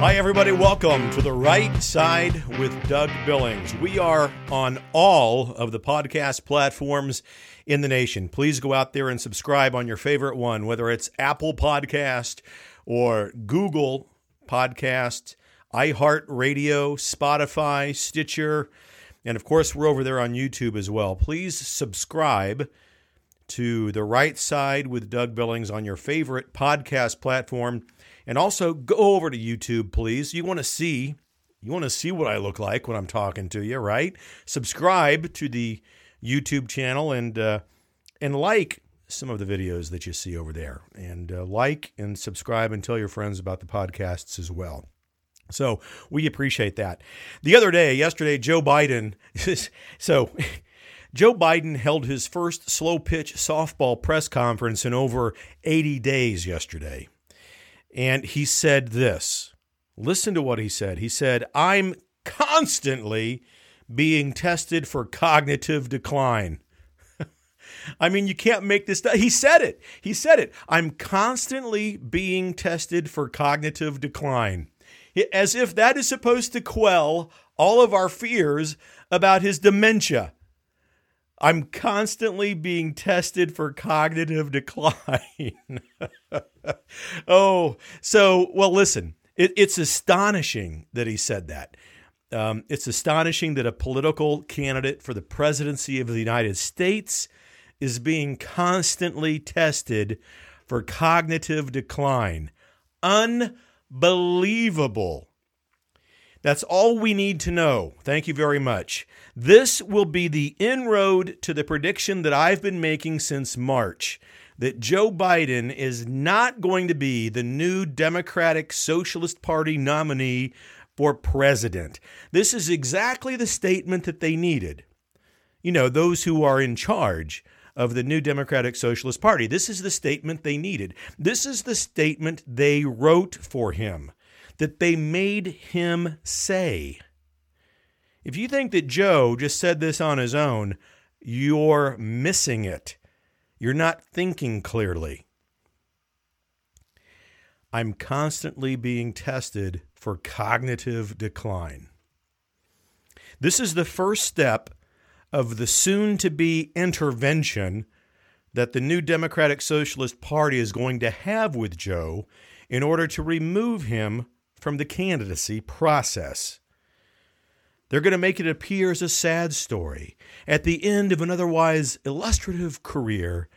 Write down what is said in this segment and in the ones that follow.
Hi, everybody. Welcome to the right side with Doug Billings. We are on all of the podcast platforms in the nation. Please go out there and subscribe on your favorite one, whether it's Apple Podcast or Google Podcast, iHeartRadio, Spotify, Stitcher, and of course, we're over there on YouTube as well. Please subscribe to the right side with Doug Billings on your favorite podcast platform. And also go over to YouTube, please. You want to see you want to see what I look like when I'm talking to you, right? Subscribe to the YouTube channel and uh, and like some of the videos that you see over there. And uh, like and subscribe and tell your friends about the podcasts as well. So we appreciate that. The other day, yesterday, Joe Biden. so Joe Biden held his first slow pitch softball press conference in over 80 days yesterday. And he said this. Listen to what he said. He said, I'm constantly being tested for cognitive decline. I mean, you can't make this. He said it. He said it. I'm constantly being tested for cognitive decline as if that is supposed to quell all of our fears about his dementia. I'm constantly being tested for cognitive decline. oh, so, well, listen, it, it's astonishing that he said that. Um, it's astonishing that a political candidate for the presidency of the United States is being constantly tested for cognitive decline. Unbelievable Believable. That's all we need to know. Thank you very much. This will be the inroad to the prediction that I've been making since March that Joe Biden is not going to be the new Democratic Socialist Party nominee for president. This is exactly the statement that they needed. You know, those who are in charge of the new Democratic Socialist Party. This is the statement they needed. This is the statement they wrote for him, that they made him say. If you think that Joe just said this on his own, you're missing it. You're not thinking clearly. I'm constantly being tested for cognitive decline. This is the first step of the soon to be intervention that the new Democratic Socialist Party is going to have with Joe in order to remove him from the candidacy process. They're going to make it appear as a sad story. At the end of an otherwise illustrative career,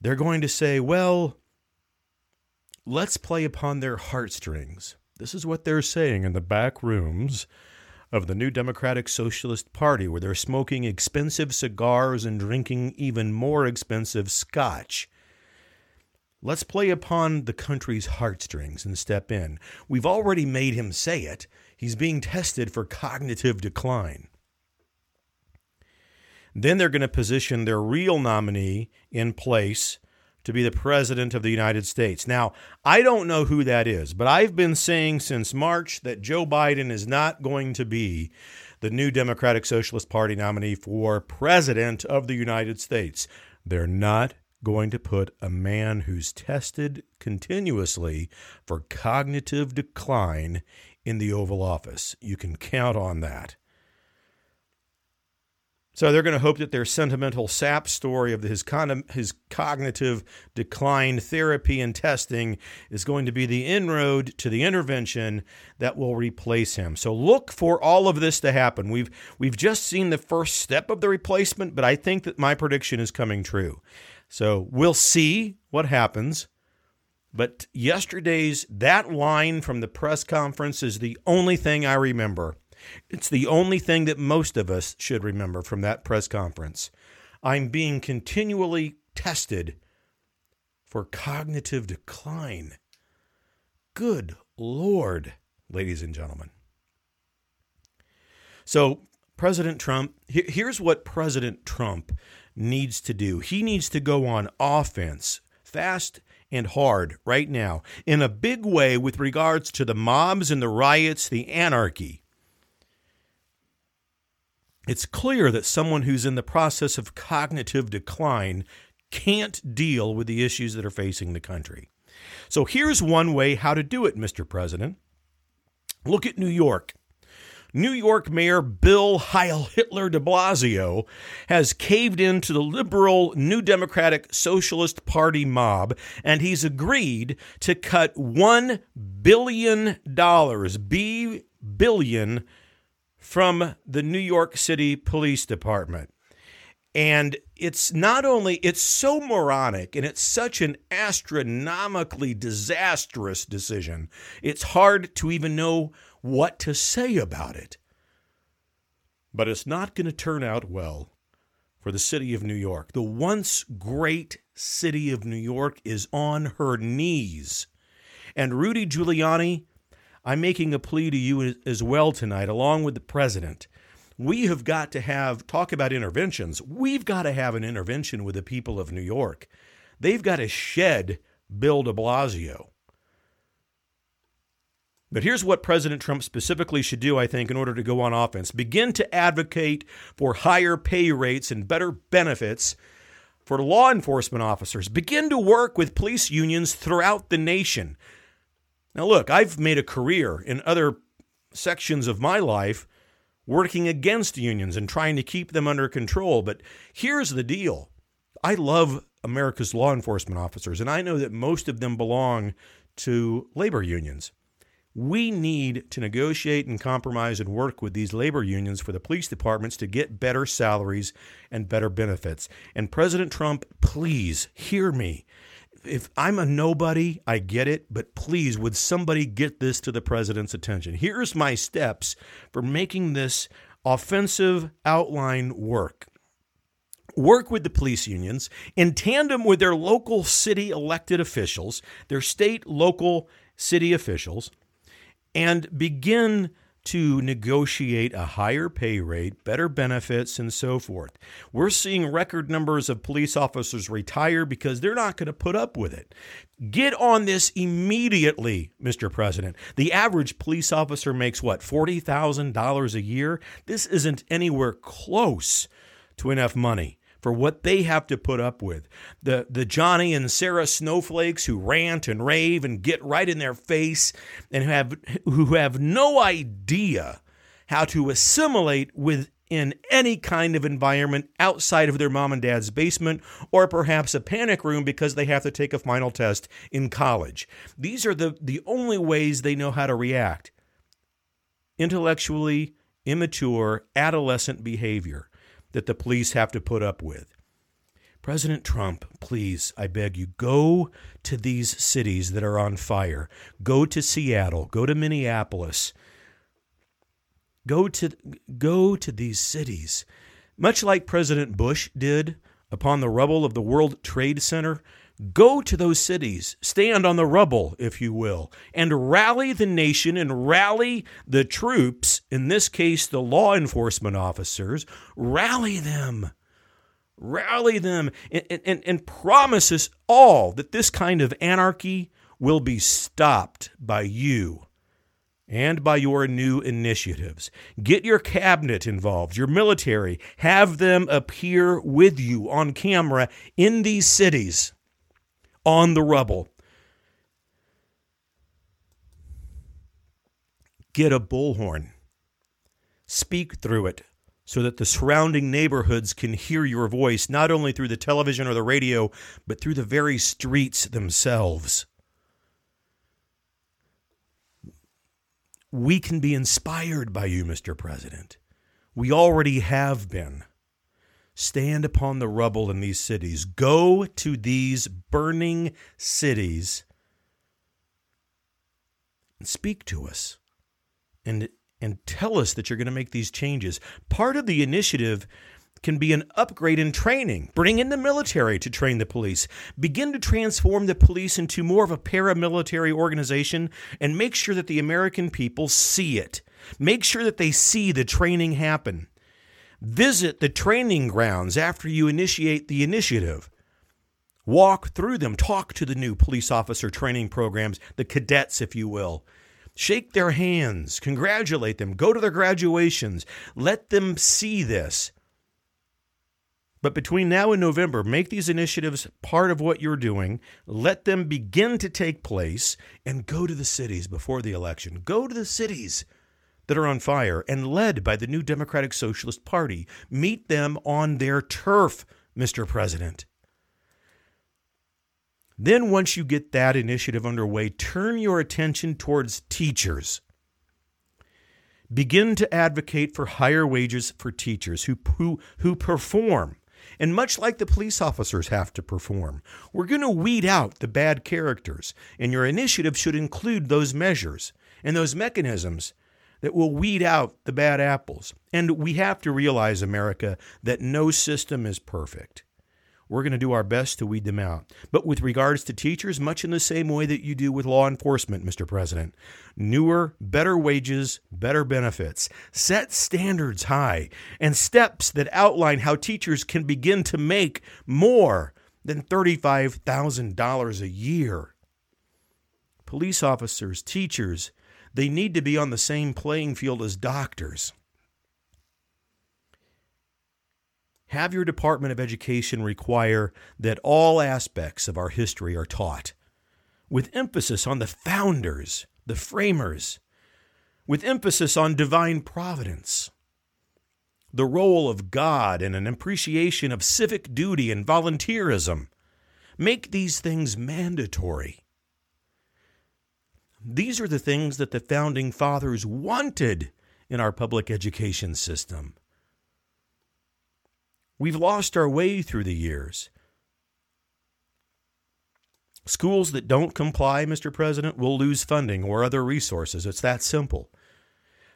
they're going to say, well, let's play upon their heartstrings. This is what they're saying in the back rooms of the new Democratic Socialist Party, where they're smoking expensive cigars and drinking even more expensive scotch. Let's play upon the country's heartstrings and step in. We've already made him say it. He's being tested for cognitive decline. Then they're going to position their real nominee in place to be the President of the United States. Now, I don't know who that is, but I've been saying since March that Joe Biden is not going to be the new Democratic Socialist Party nominee for President of the United States. They're not going to put a man who's tested continuously for cognitive decline in the Oval Office. You can count on that. So they're going to hope that their sentimental sap story of his, con- his cognitive decline therapy and testing is going to be the inroad to the intervention that will replace him. So look for all of this to happen. We've we've just seen the first step of the replacement, but I think that my prediction is coming true. So we'll see what happens. But yesterday's that line from the press conference is the only thing I remember. It's the only thing that most of us should remember from that press conference. I'm being continually tested for cognitive decline. Good Lord, ladies and gentlemen. So, President Trump, here's what President Trump needs to do he needs to go on offense fast and hard right now in a big way with regards to the mobs and the riots, the anarchy it's clear that someone who's in the process of cognitive decline can't deal with the issues that are facing the country. So here's one way how to do it, Mr. President. Look at New York. New York Mayor Bill Heil Hitler de Blasio has caved into the liberal New Democratic Socialist Party mob, and he's agreed to cut $1 billion, B billion, from the New York City Police Department. And it's not only, it's so moronic and it's such an astronomically disastrous decision, it's hard to even know what to say about it. But it's not going to turn out well for the city of New York. The once great city of New York is on her knees. And Rudy Giuliani, I'm making a plea to you as well tonight, along with the president. We have got to have, talk about interventions, we've got to have an intervention with the people of New York. They've got to shed Bill de Blasio. But here's what President Trump specifically should do, I think, in order to go on offense begin to advocate for higher pay rates and better benefits for law enforcement officers. Begin to work with police unions throughout the nation. Now, look, I've made a career in other sections of my life working against unions and trying to keep them under control. But here's the deal I love America's law enforcement officers, and I know that most of them belong to labor unions. We need to negotiate and compromise and work with these labor unions for the police departments to get better salaries and better benefits. And President Trump, please hear me. If I'm a nobody, I get it, but please, would somebody get this to the president's attention? Here's my steps for making this offensive outline work work with the police unions in tandem with their local city elected officials, their state, local, city officials, and begin to negotiate a higher pay rate, better benefits, and so forth. We're seeing record numbers of police officers retire because they're not going to put up with it. Get on this immediately, Mr. President. The average police officer makes what, $40,000 a year? This isn't anywhere close to enough money for what they have to put up with. The the Johnny and Sarah snowflakes who rant and rave and get right in their face and have who have no idea how to assimilate within any kind of environment outside of their mom and dad's basement or perhaps a panic room because they have to take a final test in college. These are the, the only ways they know how to react. Intellectually immature adolescent behavior that the police have to put up with. President Trump, please, I beg you, go to these cities that are on fire. Go to Seattle, go to Minneapolis. Go to go to these cities. Much like President Bush did upon the rubble of the World Trade Center, Go to those cities, stand on the rubble, if you will, and rally the nation and rally the troops, in this case, the law enforcement officers, rally them. Rally them and, and, and promise us all that this kind of anarchy will be stopped by you and by your new initiatives. Get your cabinet involved, your military, have them appear with you on camera in these cities on the rubble. Get a bullhorn. Speak through it so that the surrounding neighborhoods can hear your voice, not only through the television or the radio, but through the very streets themselves. We can be inspired by you, Mr. President. We already have been. Stand upon the rubble in these cities. Go to these burning cities and speak to us and, and tell us that you're going to make these changes. Part of the initiative can be an upgrade in training. Bring in the military to train the police. Begin to transform the police into more of a paramilitary organization and make sure that the American people see it. Make sure that they see the training happen. Visit the training grounds after you initiate the initiative. Walk through them. Talk to the new police officer training programs, the cadets, if you will. Shake their hands. Congratulate them. Go to their graduations. Let them see this. But between now and November, make these initiatives part of what you're doing. Let them begin to take place and go to the cities before the election. Go to the cities that are on fire and led by the new Democratic Socialist Party. Meet them on their turf, Mr. President. Then, once you get that initiative underway, turn your attention towards teachers. Begin to advocate for higher wages for teachers who, who, who perform and much like the police officers have to perform, we're going to weed out the bad characters, and your initiative should include those measures and those mechanisms that will weed out the bad apples. And we have to realize, America, that no system is perfect. We're going to do our best to weed them out. But with regards to teachers, much in the same way that you do with law enforcement, Mr. President, newer, better wages, better benefits, set standards high, and steps that outline how teachers can begin to make more than $35,000 a year. Police officers, teachers, they need to be on the same playing field as doctors. have your Department of Education require that all aspects of our history are taught, with emphasis on the founders, the framers, with emphasis on divine providence, the role of God, and an appreciation of civic duty and volunteerism. Make these things mandatory. These are the things that the founding fathers wanted in our public education system. We've lost our way through the years. Schools that don't comply, Mr. President, will lose funding or other resources. It's that simple.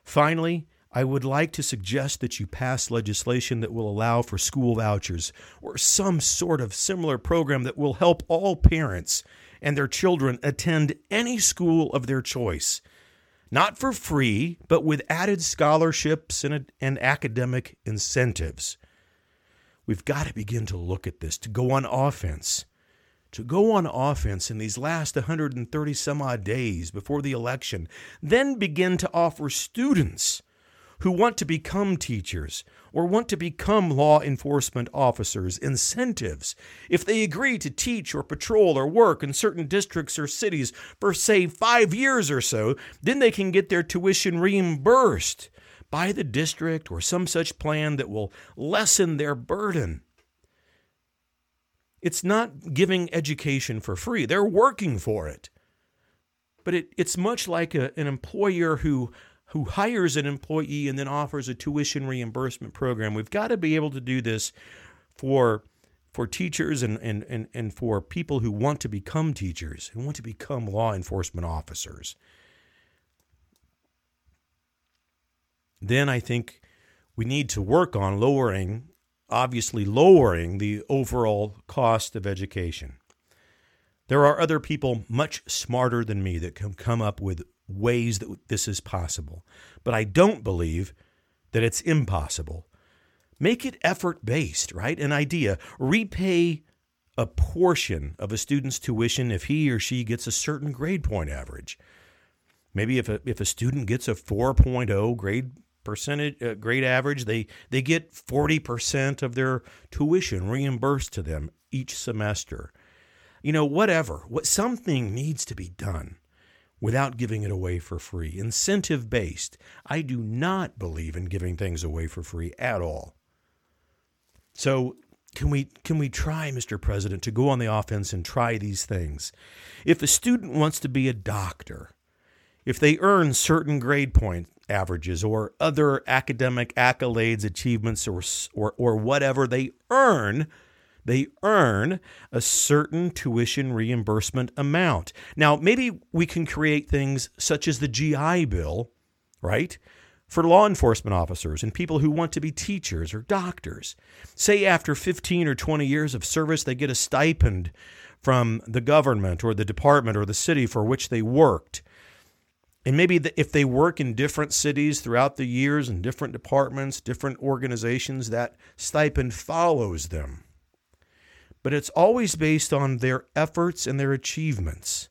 Finally, I would like to suggest that you pass legislation that will allow for school vouchers or some sort of similar program that will help all parents and their children attend any school of their choice. Not for free, but with added scholarships and, and academic incentives. We've got to begin to look at this, to go on offense. To go on offense in these last 130 some odd days before the election, then begin to offer students who want to become teachers or want to become law enforcement officers incentives if they agree to teach or patrol or work in certain districts or cities for, say, five years or so, then they can get their tuition reimbursed by the district or some such plan that will lessen their burden. It's not giving education for free, they're working for it. But it, it's much like a, an employer who, who hires an employee and then offers a tuition reimbursement program. We've got to be able to do this for, for teachers and, and, and, and for people who want to become teachers, who want to become law enforcement officers. then I think we need to work on lowering, obviously, lowering the overall cost of education. There are other people much smarter than me that can come up with ways that this is possible, but I don't believe that it's impossible. Make it effort based, right? An idea. Repay a portion of a student's tuition if he or she gets a certain grade point average. Maybe if a, if a student gets a 4.0 grade percentage uh, grade average they they get 40% of their tuition reimbursed to them each semester you know whatever what something needs to be done without giving it away for free. Incentive based i do not believe in giving things away for free at all. So can we can we try mr president to go on the offense and try these things? If a student wants to be a doctor if they earn certain grade point averages or other academic accolades, achievements, or, or, or whatever they earn, they earn a certain tuition reimbursement amount. Now, maybe we can create things such as the GI Bill, right? For law enforcement officers and people who want to be teachers or doctors. Say after 15 or 20 years of service, they get a stipend from the government or the department or the city for which they worked. And maybe if they work in different cities throughout the years in different departments, different organizations, that stipend follows them. But it's always based on their efforts and their achievements.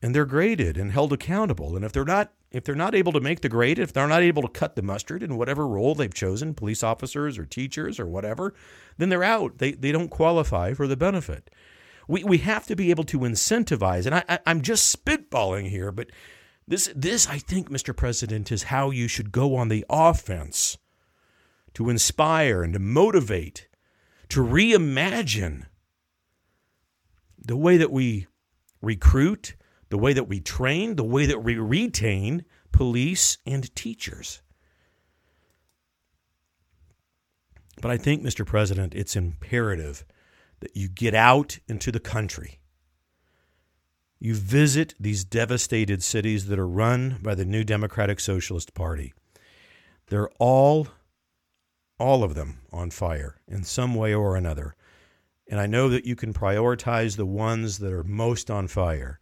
And they're graded and held accountable. And if they're not if they're not able to make the grade, if they're not able to cut the mustard in whatever role they've chosen, police officers or teachers or whatever, then they're out. They they don't qualify for the benefit. We we have to be able to incentivize, and I, I I'm just spitballing here, but this this I think, Mr. President, is how you should go on the offense to inspire and to motivate, to reimagine the way that we recruit, the way that we train, the way that we retain police and teachers. But I think, Mr. President, it's imperative that you get out into the country. You visit these devastated cities that are run by the New Democratic Socialist Party. They're all, all of them, on fire in some way or another. And I know that you can prioritize the ones that are most on fire.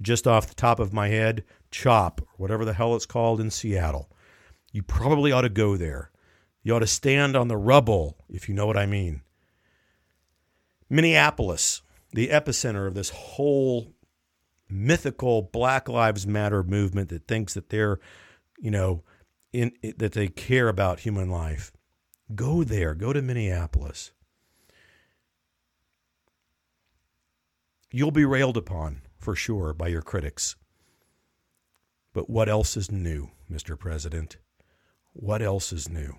Just off the top of my head, CHOP, whatever the hell it's called in Seattle. You probably ought to go there. You ought to stand on the rubble, if you know what I mean. Minneapolis, the epicenter of this whole mythical Black Lives Matter movement that thinks that they're, you know, in that they care about human life. Go there. Go to Minneapolis. You'll be railed upon, for sure, by your critics. But what else is new, Mr. President? What else is new?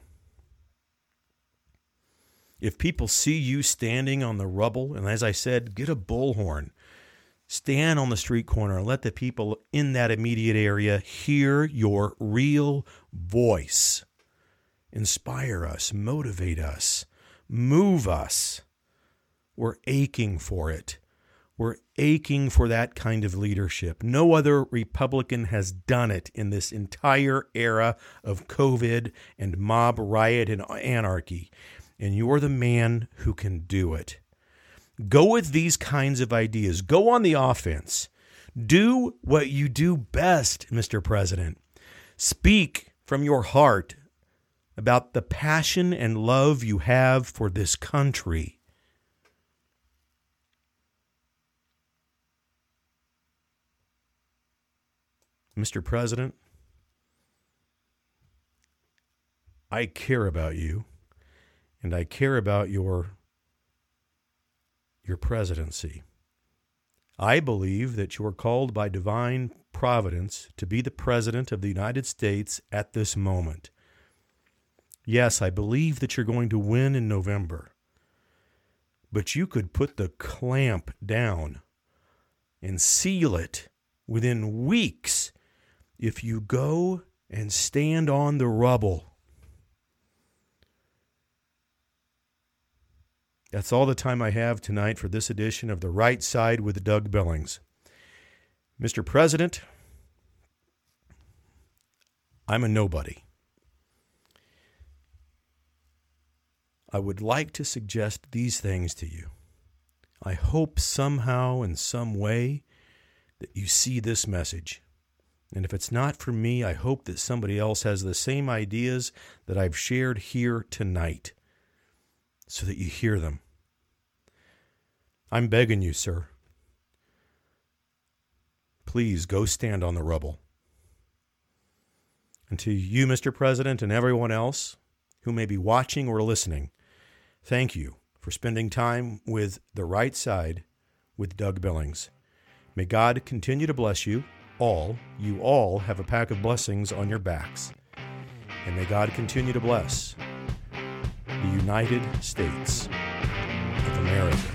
If people see you standing on the rubble, and as I said, get a bullhorn, stand on the street corner and let the people in that immediate area hear your real voice. Inspire us, motivate us, move us. We're aching for it. We're aching for that kind of leadership. No other Republican has done it in this entire era of COVID and mob riot and anarchy. And you're the man who can do it. Go with these kinds of ideas. Go on the offense. Do what you do best, Mr. President. Speak from your heart about the passion and love you have for this country. Mr. President, I care about you and I care about your your presidency. I believe that you are called by divine providence to be the president of the United States at this moment. Yes, I believe that you're going to win in November. But you could put the clamp down and seal it within weeks if you go and stand on the rubble. That's all the time I have tonight for this edition of The Right Side with Doug Billings. Mr. President, I'm a nobody. I would like to suggest these things to you. I hope somehow, in some way, that you see this message. And if it's not for me, I hope that somebody else has the same ideas that I've shared here tonight so that you hear them. I'm begging you, sir. Please go stand on the rubble. And to you, Mr. President, and everyone else who may be watching or listening, thank you for spending time with The Right Side with Doug Billings. May God continue to bless you all, you all have a pack of blessings on your backs. And may God continue to bless the United States of America.